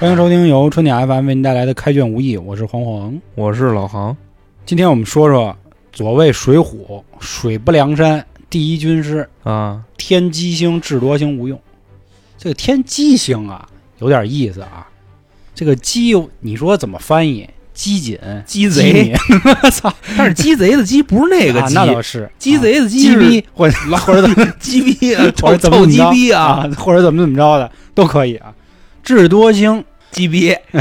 欢迎收听由春点 FM 为您带来的《开卷无益》，我是黄黄。我是老杭，今天我们说说所谓水浒水泊梁山第一军师啊，天机星智多星吴用。这个天机星啊，有点意思啊。这个机，你说怎么翻译？机警、鸡机贼，我，操，但是鸡贼的鸡不是那个啊鸡，那倒是鸡贼的鸡或者或者怎么鸡逼啊，或臭者怎么臭怎么着鸡逼啊，啊，或者怎么怎么着的都可以啊。智多星，鸡逼，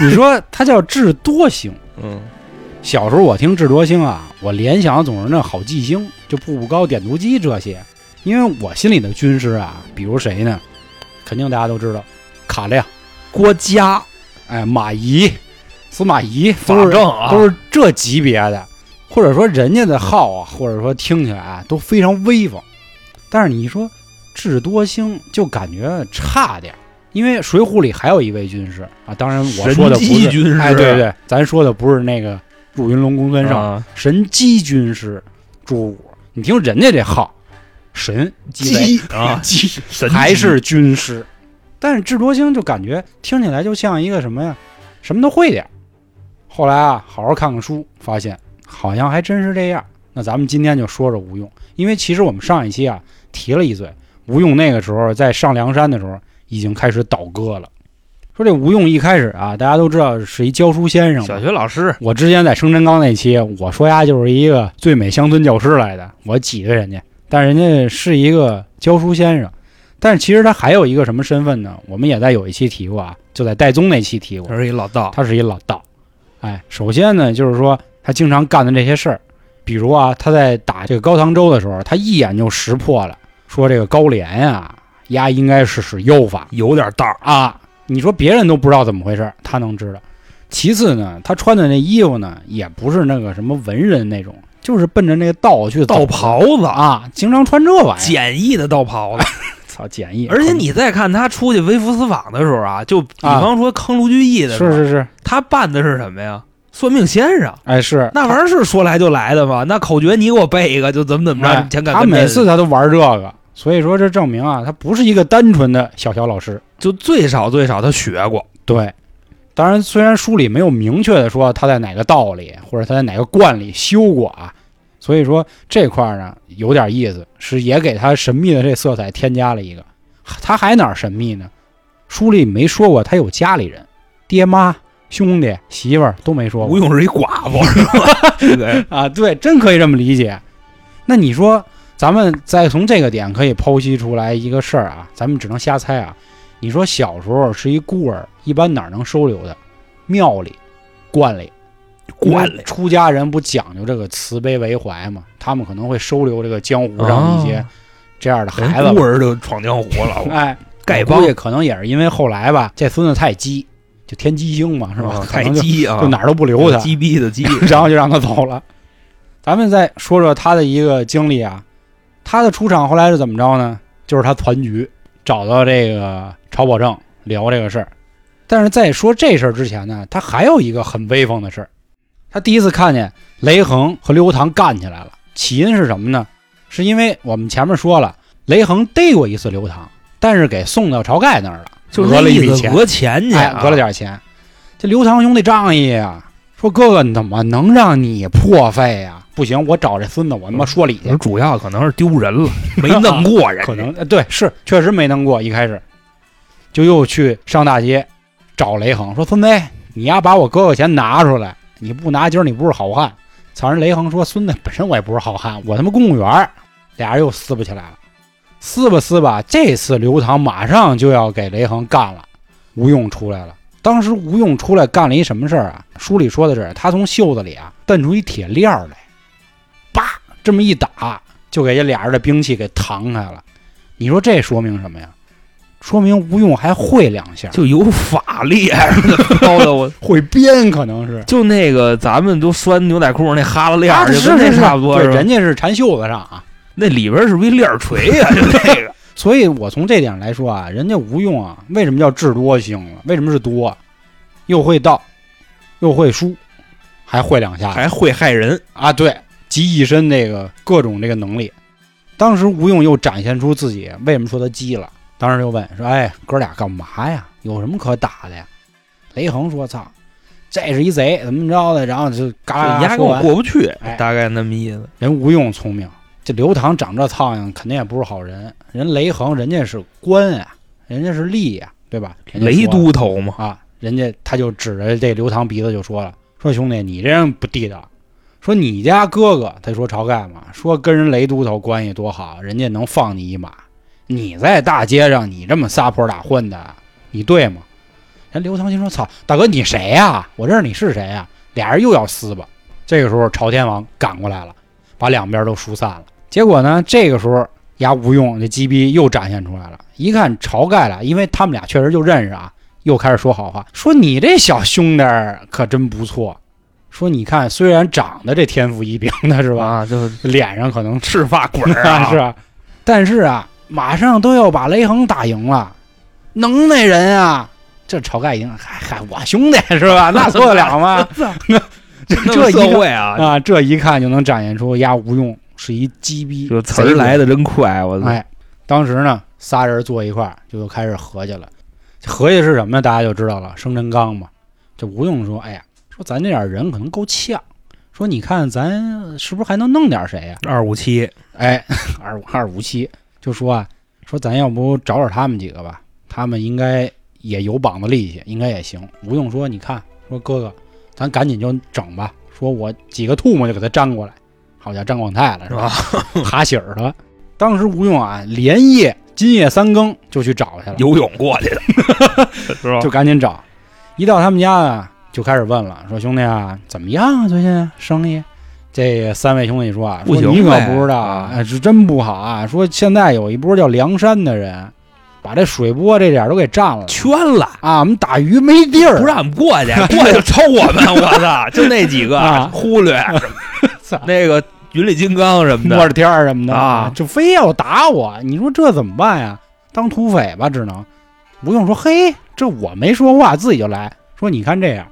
你说它叫智多星。嗯，小时候我听智多星啊，我联想总是那好记星，就步步高、点读机这些。因为我心里的军师啊，比如谁呢？肯定大家都知道，卡亮、郭嘉、哎马仪、司马懿，法都是正啊，都是这级别的，或者说人家的号啊，或者说听起来啊都非常威风。但是你说智多星就感觉差点儿，因为《水浒》里还有一位军师啊，当然我说的不是军师哎，对对，咱说的不是那个入云龙公孙胜，啊，神机军师朱武。你听人家这号，神鸡贼鸡啊，机神还是军师，但是智多星就感觉听起来就像一个什么呀，什么都会点。后来啊，好好看看书，发现好像还真是这样。那咱们今天就说说吴用，因为其实我们上一期啊提了一嘴，吴用那个时候在上梁山的时候已经开始倒戈了。说这吴用一开始啊，大家都知道是一教书先生，小学老师，我之前在生辰纲那期，我说呀就是一个最美乡村教师来的，我挤兑人家，但人家是一个教书先生，但是其实他还有一个什么身份呢？我们也在有一期提过啊，就在戴宗那期提过他，是一老道，他是一老道。哎，首先呢，就是说他经常干的这些事儿，比如啊，他在打这个高唐州的时候，他一眼就识破了，说这个高廉呀，丫应该是使妖法，有点道儿，啊，你说别人都不知道怎么回事，他能知道。其次呢，他穿的那衣服呢，也不是那个什么文人那种，就是奔着那个道去道袍子，啊，经常穿这玩意儿，简易的道袍子。操简易。而且你再看他出去微服私访的时候啊，就比方说坑卢俊义的时候，是是是，他扮的是什么呀？算命先生。哎是那玩意儿是说来就来的吗？那口诀你给我背一个，就怎么怎么着，哎你前敢他每次他都玩这个，所以说这证明啊，他不是一个单纯的小小老师。就最少最少他学过，对，当然虽然书里没有明确的说他在哪个道里或者他在哪个观里修过啊，所以说这块儿呢有点意思，是也给他神秘的这色彩添加了一个。他还哪儿神秘呢？书里没说过他有家里人，爹妈、兄弟、媳妇儿都没说过吴勇是一寡妇，是吧？对，啊。对，真可以这么理解。那你说，咱们再从这个点可以剖析出来一个事儿啊，咱们只能瞎猜啊。你说小时候是一孤儿，一般哪儿能收留的？庙里、观里。观里出家人不讲究这个慈悲为怀嘛，他们可能会收留这个江湖上的一些哦这样的孩子孤儿就闯江湖了，哎，丐帮也可能也是因为后来吧，这孙子太鸡，就天机星嘛，是吧？啊太鸡啊，就哪儿都不留他，鸡逼的鸡，然后就让他走了。咱们再说说他的一个经历啊，他的出场后来是怎么着呢？就是他团局找到这个晁保正聊这个事儿。但是在说这事儿之前呢，他还有一个很威风的事儿。他第一次看见雷横和刘唐干起来了，起因是什么呢？是因为我们前面说了，雷横逮过一次刘唐，但是给送到晁盖那儿了，讹了一笔钱，讹钱去讹了点钱。这刘唐兄弟仗义啊，说哥哥，你怎么能让你破费呀？不行，我找这孙子，我他妈说理去。主要可能是丢人了，没弄 过人，可能呃对，是确实没弄过，一开始就又去上大街找雷横，说孙子，你呀把我哥哥钱拿出来，你不拿，今儿你不是好汉。操人雷横说，孙子本身我也不是好汉，我他妈公务员。俩人又撕巴起来了，撕吧撕吧，这次刘唐马上就要给雷横干了。吴用出来了，当时吴用出来干了一什么事儿啊？书里说的是他从袖子里啊蹬出一铁链儿来，叭这么一打，就给这俩人的兵器给弹开了。你说这说明什么呀？说明吴用还会两下，就有法力，高的我。会编，可能是。就那个咱们都拴牛仔裤那哈拉链啊儿，就跟那是是是对，差不多人家是缠袖子上啊。那里边是不是一链儿锤呀？就那个，所以我从这点来说啊，人家吴用啊，为什么叫智多星啊？为什么是多？又会道，又会书，还会两下还会害人，啊！对，集一身这个各种这个能力。当时吴用又展现出自己为什么说他鸡了？当时就问说：“哎，哥俩干嘛呀？有什么可打的呀？”雷横说：“操，这是一贼，怎么着的？”然后就嘎嘎压根说完。过不去哎，大概那么意思。人吴用聪明，这刘唐长这苍蝇肯定也不是好人。人雷横人家是官啊，人家是吏呀、对吧？雷都头嘛，啊，人家他就指着这刘唐鼻子就说了：“说兄弟，你这人不地道。说你家哥哥，他说晁盖嘛，说跟人雷都头关系多好，人家能放你一马。你在大街上你这么撒泼打混的，你对吗？”人刘唐心说：“操，大哥你谁呀、我认识你是谁呀、俩人又要撕吧。这个时候朝天王赶过来了，把两边都疏散了。结果呢，这个时候牙吴用这鸡逼又展现出来了。一看晁盖了，因为他们俩确实就认识啊，又开始说好话，说你这小兄弟可真不错。说你看，虽然长得这天赋异禀的是吧，啊，就脸上可能赤发滚儿 啊，是吧？但是啊，马上都要把雷横打赢了，能耐人啊！这晁盖已经嗨嗨，我兄弟是吧？那错得了吗？这这一看社会啊，啊，这一看就能展现出丫吴用是一鸡逼，这词儿来的真快，我操！哎，当时呢，仨人坐一块儿就又开始合计了。合计是什么呢？大家就知道了，生辰纲嘛。这吴用说：“哎呀，说咱这点人可能够呛，说你看咱是不是还能弄点谁呀、二五七，哎，二五二五七就说啊，说咱要不找找他们几个吧，他们应该也有膀子力气，应该也行。吴用说：“你看，说哥哥，咱赶紧就整吧。说我几个唾沫就给他粘过来，好家伙，张广泰了是吧？哈喜儿了。当时吴用啊，连夜今夜三更就去找去了，游泳过去的，是吧？就赶紧找。一到他们家啊，就开始问了，说兄弟啊，怎么样啊？最近生意？这三位兄弟说啊，不说你可不知道啊哎，是真不好啊。说现在有一波叫梁山的人，把这水波这点都给占了圈了。啊，我们打鱼没地儿，不让我们过去，过去就抽我们！我操，就那几个啊忽略 那个云里金刚什么的，摸着天儿什么的啊就非要打我。你说这怎么办呀？当土匪吧，只能。吴用说：“嘿，这我没说话，自己就来说。你看这样，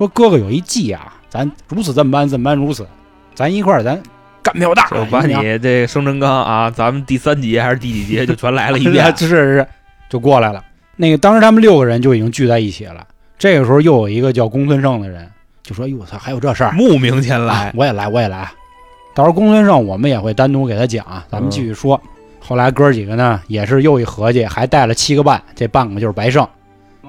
说哥哥有一计啊，咱如此这般，这般如此，咱一块儿咱干票大，就把你这生辰纲啊，咱们第三节还是第几节就全来了一遍。是是是，就过来了。那个当时他们六个人就已经聚在一起了。这个时候又有一个叫公孙胜的人就说：‘哎呦我操，还有这事儿！’慕名前啊来，我也来，我也来。到时候公孙胜我们也会单独给他讲，咱们继续说。后来哥儿几个呢，也是又一合计，还带了七个半，这半个就是白胜。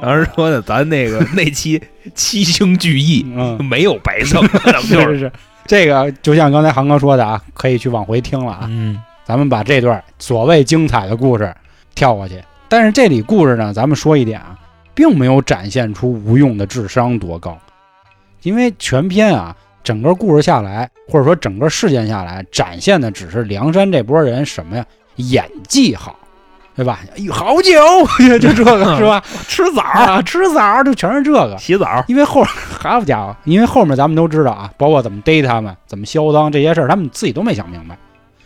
当时说的，咱那个 那期七星聚义嗯，没有白胜，咱们就是是是是，这个就像刚才航哥说的啊，可以去往回听了啊。嗯，咱们把这段所谓精彩的故事跳过去。但是这里故事呢，咱们说一点啊，并没有展现出吴用的智商多高，因为全篇啊，整个故事下来，或者说整个事件下来，展现的只是梁山这波人什么呀，演技好，对吧？哎呦，好酒，就这个是吧？吃枣啊，吃枣就全是这个。洗澡，因为后好 家伙，因为后面咱们都知道啊，包括怎么逮他们、怎么销赃这些事儿，他们自己都没想明白。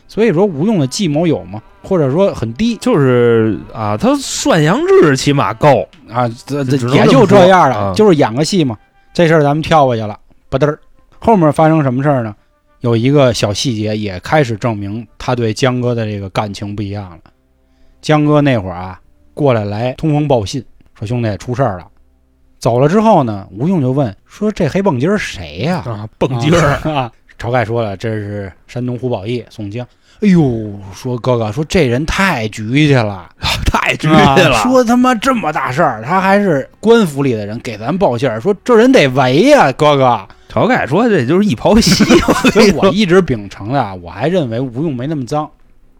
所以说吴用的计谋有吗？或者说很低就是啊，他涮羊志起码够，啊，这这也就这样了，啊就是演个戏嘛。这事儿咱们跳过去了，不嘚儿。后面发生什么事儿呢？有一个小细节也开始证明他对江哥的这个感情不一样了。江哥那会儿啊，过来来通风报信，说兄弟出事儿了。走了之后呢，吴用就问说：“这黑蹦筋儿谁呀、啊，蹦筋儿，啊！晁盖说了，这是山东胡宝义宋江。哎呦，说哥哥，说这人太局气了，太局啊气了。说他妈这么大事儿，他还是官府里的人给咱报信儿，说这人得围呀、哥哥。晁盖说这就是一袍戏，所以我一直秉承的啊，我还认为吴用没那么脏。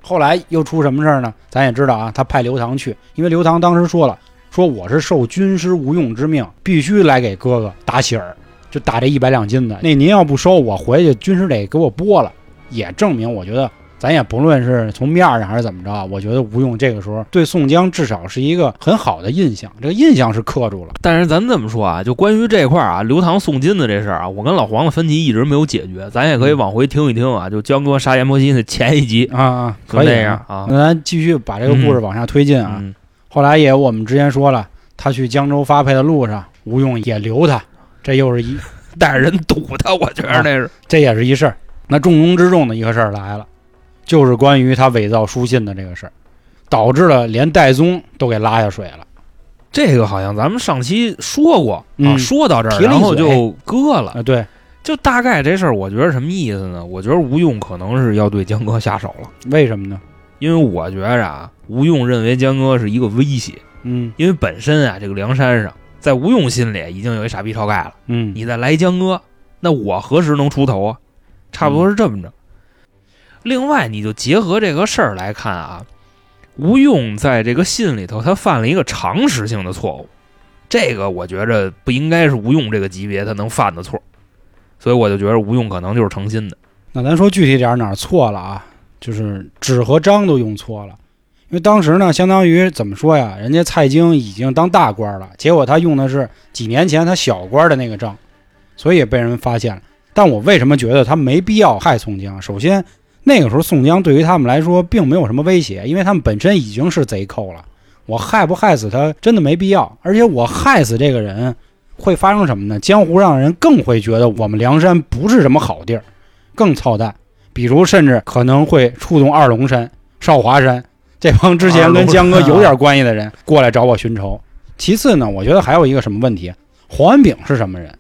后来又出什么事儿呢？咱也知道啊，他派刘唐去，因为刘唐当时说了，说我是受军师吴用之命，必须来给哥哥打喜儿，就打这一百两金子。那您要不收，我回去军师得给我剥了。也证明，我觉得咱也不论是从面儿上还是怎么着，我觉得吴用这个时候对宋江至少是一个很好的印象，这个印象是刻住了。但是咱这么说啊，就关于这块儿啊，刘唐送金的这事儿啊，我跟老黄的分歧一直没有解决，咱也可以往回听一听啊，就江哥杀阎婆惜的前一集，啊啊，可以啊那咱继续把这个故事往下推进啊。嗯，后来也我们之前说了，他去江州发配的路上，吴用也留他，这又是一 带着人堵他，我觉得那是，这也是一事儿。那重中之重的一个事儿来了，就是关于他伪造书信的这个事儿。导致了连戴宗都给拉下水了。这个好像咱们上期说过啊，嗯说到这儿，提了一然后嘴就搁了。啊，对，就大概这事儿，我觉得什么意思呢？我觉得吴用可能是要对江哥下手了，为什么呢？因为我觉着啊，吴用认为江哥是一个威胁，嗯因为本身啊，这个梁山上在吴用心里已经有一傻逼晁盖了，嗯，你再来江哥，那我何时能出头啊？差不多是这么着。另外，你就结合这个事儿来看啊，吴用在这个信里头，他犯了一个常识性的错误，这个我觉着不应该是吴用这个级别他能犯的错，所以我就觉得吴用可能就是诚心的。那咱说具体点儿哪儿错了啊？就是纸和章都用错了，因为当时呢，相当于怎么说呀？人家蔡京已经当大官了，结果他用的是几年前他小官的那个章，所以被人发现了。但我为什么觉得他没必要害宋江？首先，那个时候宋江对于他们来说并没有什么威胁，因为他们本身已经是贼寇了。我害不害死他真的没必要，而且我害死这个人会发生什么呢？江湖上人更会觉得我们梁山不是什么好地儿，更操蛋。比如，甚至可能会触动二龙山、少华山这帮之前跟江哥有点关系的人过来找我寻仇。其次呢，我觉得还有一个什么问题？黄文炳是什么人？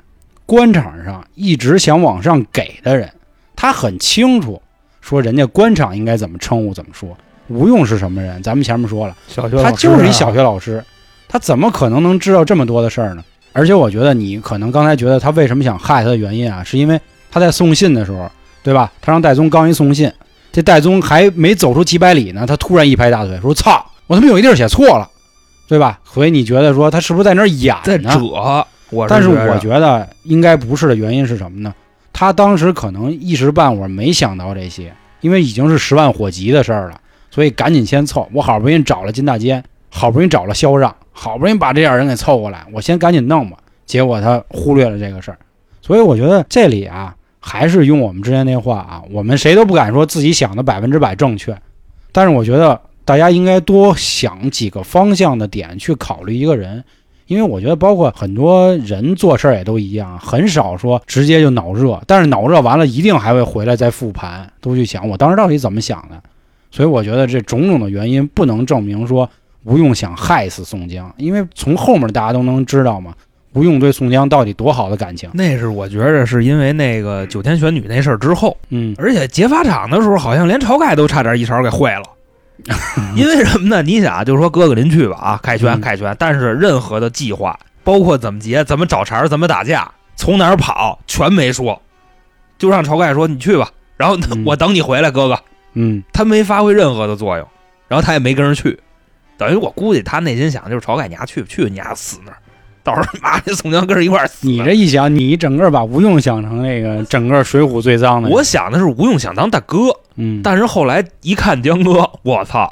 官场上一直想往上给的人，他很清楚说人家官场应该怎么称呼怎么说。吴用是什么人？咱们前面说了，小学他就是一小学老师，他怎么可能能知道这么多的事儿呢？而且我觉得你可能刚才觉得他为什么想害他的原因啊，是因为他在送信的时候，对吧？他让戴宗刚一送信，这戴宗还没走出几百里呢，他突然一拍大腿说：“操，我他妈有一地儿写错了，对吧？”所以你觉得说他是不是在那儿演在呢？褶，我但是我觉得应该不是的原因是什么呢？他当时可能一时半会儿没想到这些，因为已经是十万火急的事儿了，所以赶紧先凑。我好不容易找了金大坚，好不容易找了萧让，好不容易把这点人给凑过来，我先赶紧弄吧。结果他忽略了这个事儿，所以我觉得这里啊，还是用我们之前那话啊，我们谁都不敢说自己想的百分之百正确，但是我觉得大家应该多想几个方向的点去考虑一个人。因为我觉得，包括很多人做事儿也都一样，很少说直接就脑热，但是脑热完了，一定还会回来再复盘，都去想我当时到底怎么想的。所以我觉得这种种的原因不能证明说吴用想害死宋江，因为从后面大家都能知道嘛，吴用对宋江到底多好的感情。那是我觉着是因为那个九天玄女那事儿之后，嗯而且劫法场的时候，好像连晁盖都差点一勺给坏了。因为什么呢？你想，就是说哥哥您去吧啊，凯旋凯旋，但是任何的计划，包括怎么劫、怎么找茬、怎么打架、从哪儿跑，全没说，就让晁盖说你去吧，然后嗯。我等你回来，哥哥。嗯。他没发挥任何的作用，然后他也没跟人去，等于我估计他内心想就是晁盖你丫去不去你丫死那儿，到时候妈的宋江跟着一块儿死。你这一想，你整个把吴用想成那个 整个水浒最脏的。我想的是吴用想当大哥，嗯，但是后来一看江哥，我操，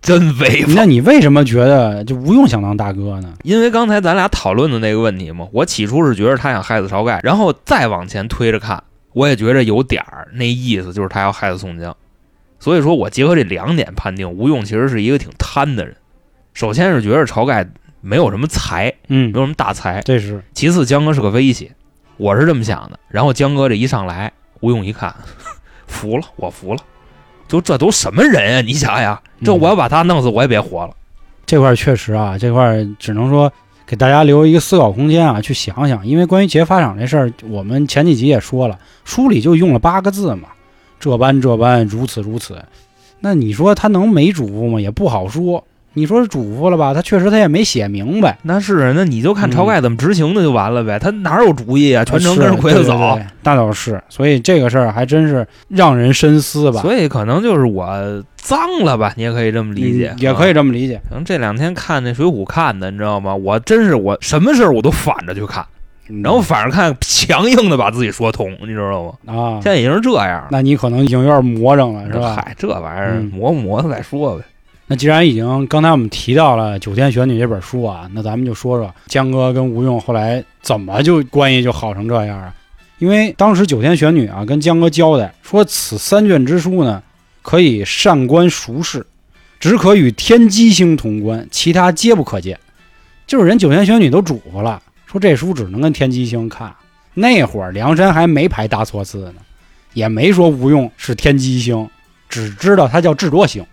真威风。那你为什么觉得就吴用想当大哥呢？因为刚才咱俩讨论的那个问题嘛，我起初是觉得他想害死晁盖，然后再往前推着看，我也觉着有点儿那意思，就是他要害死宋江。所以说我结合这两点判定，吴用其实是一个挺贪的人。首先是觉得晁盖没有什么才，嗯没，有什么大才；这是其次江哥是个威胁，我是这么想的。然后江哥这一上来，吴用一看，服了，我服了，就这都什么人啊？你想想，这嗯我要把他弄死，我也别活了。这块确实啊，这块只能说给大家留一个思考空间啊，去想想。因为关于劫法场这事儿，我们前几集也说了，书里就用了八个字嘛，这般这般，如此如此。那你说他能没嘱咐吗？也不好说。你说是嘱咐了吧？他确实他也没写明白，那是，那你就看嗯晁盖怎么执行的就完了呗。他哪有主意啊？全程跟着鬼子走。对对对那倒是。所以这个事儿还真是让人深思吧。所以可能就是我脏了吧，你也可以这么理解，嗯也可以啊。这么理解。可能这两天看那《水浒》看的，你知道吗？我真是我什么事儿我都反着去看，嗯然后反着看，强硬的把自己说通，你知道吗？啊现，在已经是这样了。那你可能已经有点魔怔了，是吧？嗨，这玩意儿嗯磨不磨的再说呗。那既然已经刚才我们提到了《九天玄女》这本书啊，那咱们就说说江哥跟吴用后来怎么就关系就好成这样啊？因为当时九天玄女啊跟江哥交代说，此三卷之书呢，可以善观俗世，只可与天机星同观，其他皆不可见。就是人九天玄女都嘱咐了，说这书只能跟天机星看。那会儿梁山还没排大错字呢，也没说吴用是天机星，只知道他叫智多星。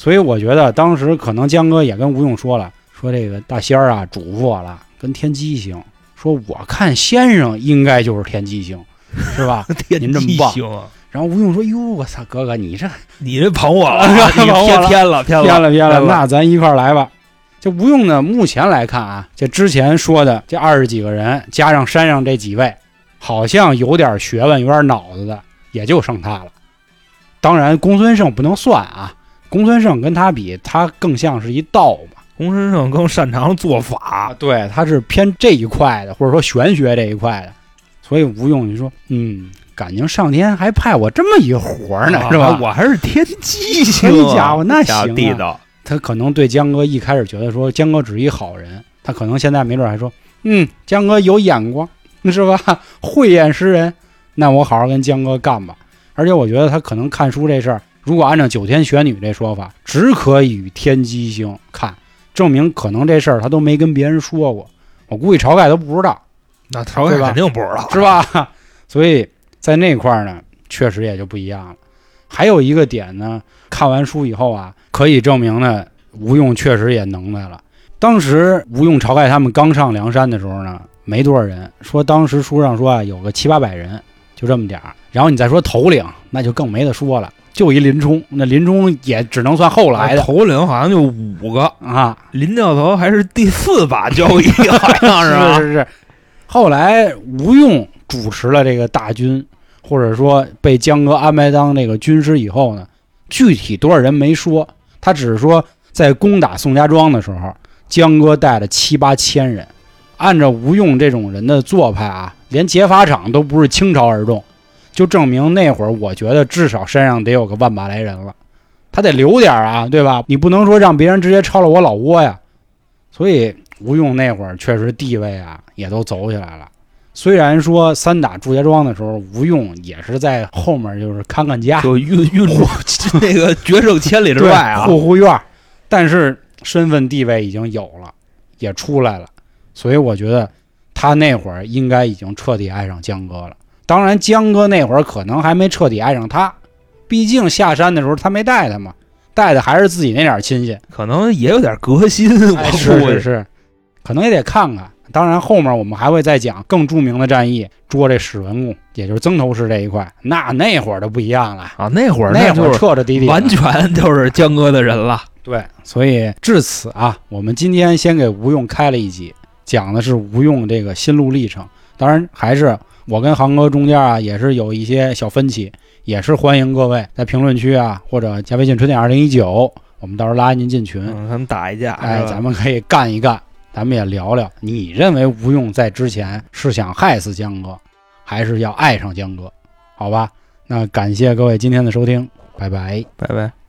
所以我觉得当时可能江哥也跟吴用说了，说这个大仙儿啊嘱咐我了，跟天机星说，我看先生应该就是天机星，是吧？您这么棒！然后吴用说：“哟，我操，哥哥你这你这捧我了，捧你偏偏了，偏偏了偏了，偏了那咱一块儿来吧。”这吴用呢，目前来看啊，这之前说的这二十几个人，加上山上这几位，好像有点学问、有点脑子的，也就剩他了。当然，公孙胜不能算啊，公孙胜跟他比，他更像是一道嘛。公孙胜更擅长做法，对，他是偏这一块的，或者说玄学这一块的。所以吴用，你说，嗯，感情上天还派我这么一活儿呢，啊是吧？我还是天机星这啊，家伙那行啊地道。他可能对江哥一开始觉得说江哥只是一好人，他可能现在没准还说，嗯，江哥有眼光，是吧？慧眼识人，那我好好跟江哥干吧。而且我觉得他可能看书这事儿，如果按照九天玄女这说法，只可以与天机星看，证明可能这事儿他都没跟别人说过。我估计晁盖都不知道，那晁盖肯定不知道，是？吧？所以在那块儿呢，确实也就不一样了。还有一个点呢，看完书以后啊，可以证明呢，吴用确实也能耐了。当时吴用、晁盖他们刚上梁山的时候呢，没多少人，说当时书上说啊，有个七八百人，就这么点儿。然后你再说头领，那就更没得说了，就一林冲，那林冲也只能算后来的头领好像就五个，啊，林教头还是第四把交椅，好像是吧？是是是。后来吴用主持了这个大军，或者说被江哥安排当这个军师以后呢，具体多少人没说，他只是说在攻打宋家庄的时候，江哥带了七八千人。按照吴用这种人的做派啊，连劫法场都不是倾巢而动，就证明那会儿我觉得至少山上得有个万把来人了，他得留点儿啊，对吧？你不能说让别人直接抄了我老窝呀。所以吴用那会儿确实地位啊也都走起来了。虽然说三打祝家庄的时候，吴用也是在后面就是看看家，就运运出那 个决胜千里之外啊，护护院儿，但是身份地位已经有了，也出来了，所以我觉得他那会儿应该已经彻底爱上江哥了。当然，江哥那会儿可能还没彻底爱上他，毕竟下山的时候他没带他嘛，带的还是自己那点儿亲戚。可能也有点革新，我哎，估是计是是，可能也得看看。当然，后面我们还会再讲更著名的战役，捉这史文恭，也就是曾头市这一块。那那会儿就不一样了，啊，那会儿那会儿就是彻彻底底完全就是江哥的人了。对。所以至此啊，我们今天先给吴用开了一集，讲的是吴用这个心路历程。当然，还是我跟航哥中间啊，也是有一些小分歧，也是欢迎各位在评论区啊，或者加微信“春点二零一九”，我们到时候拉您进群。嗯，咱们打一架，哎，咱们可以干一干，咱们也聊聊，你认为吴用在之前是想害死江哥，还是要爱上江哥？好吧，那感谢各位今天的收听，拜拜。拜拜。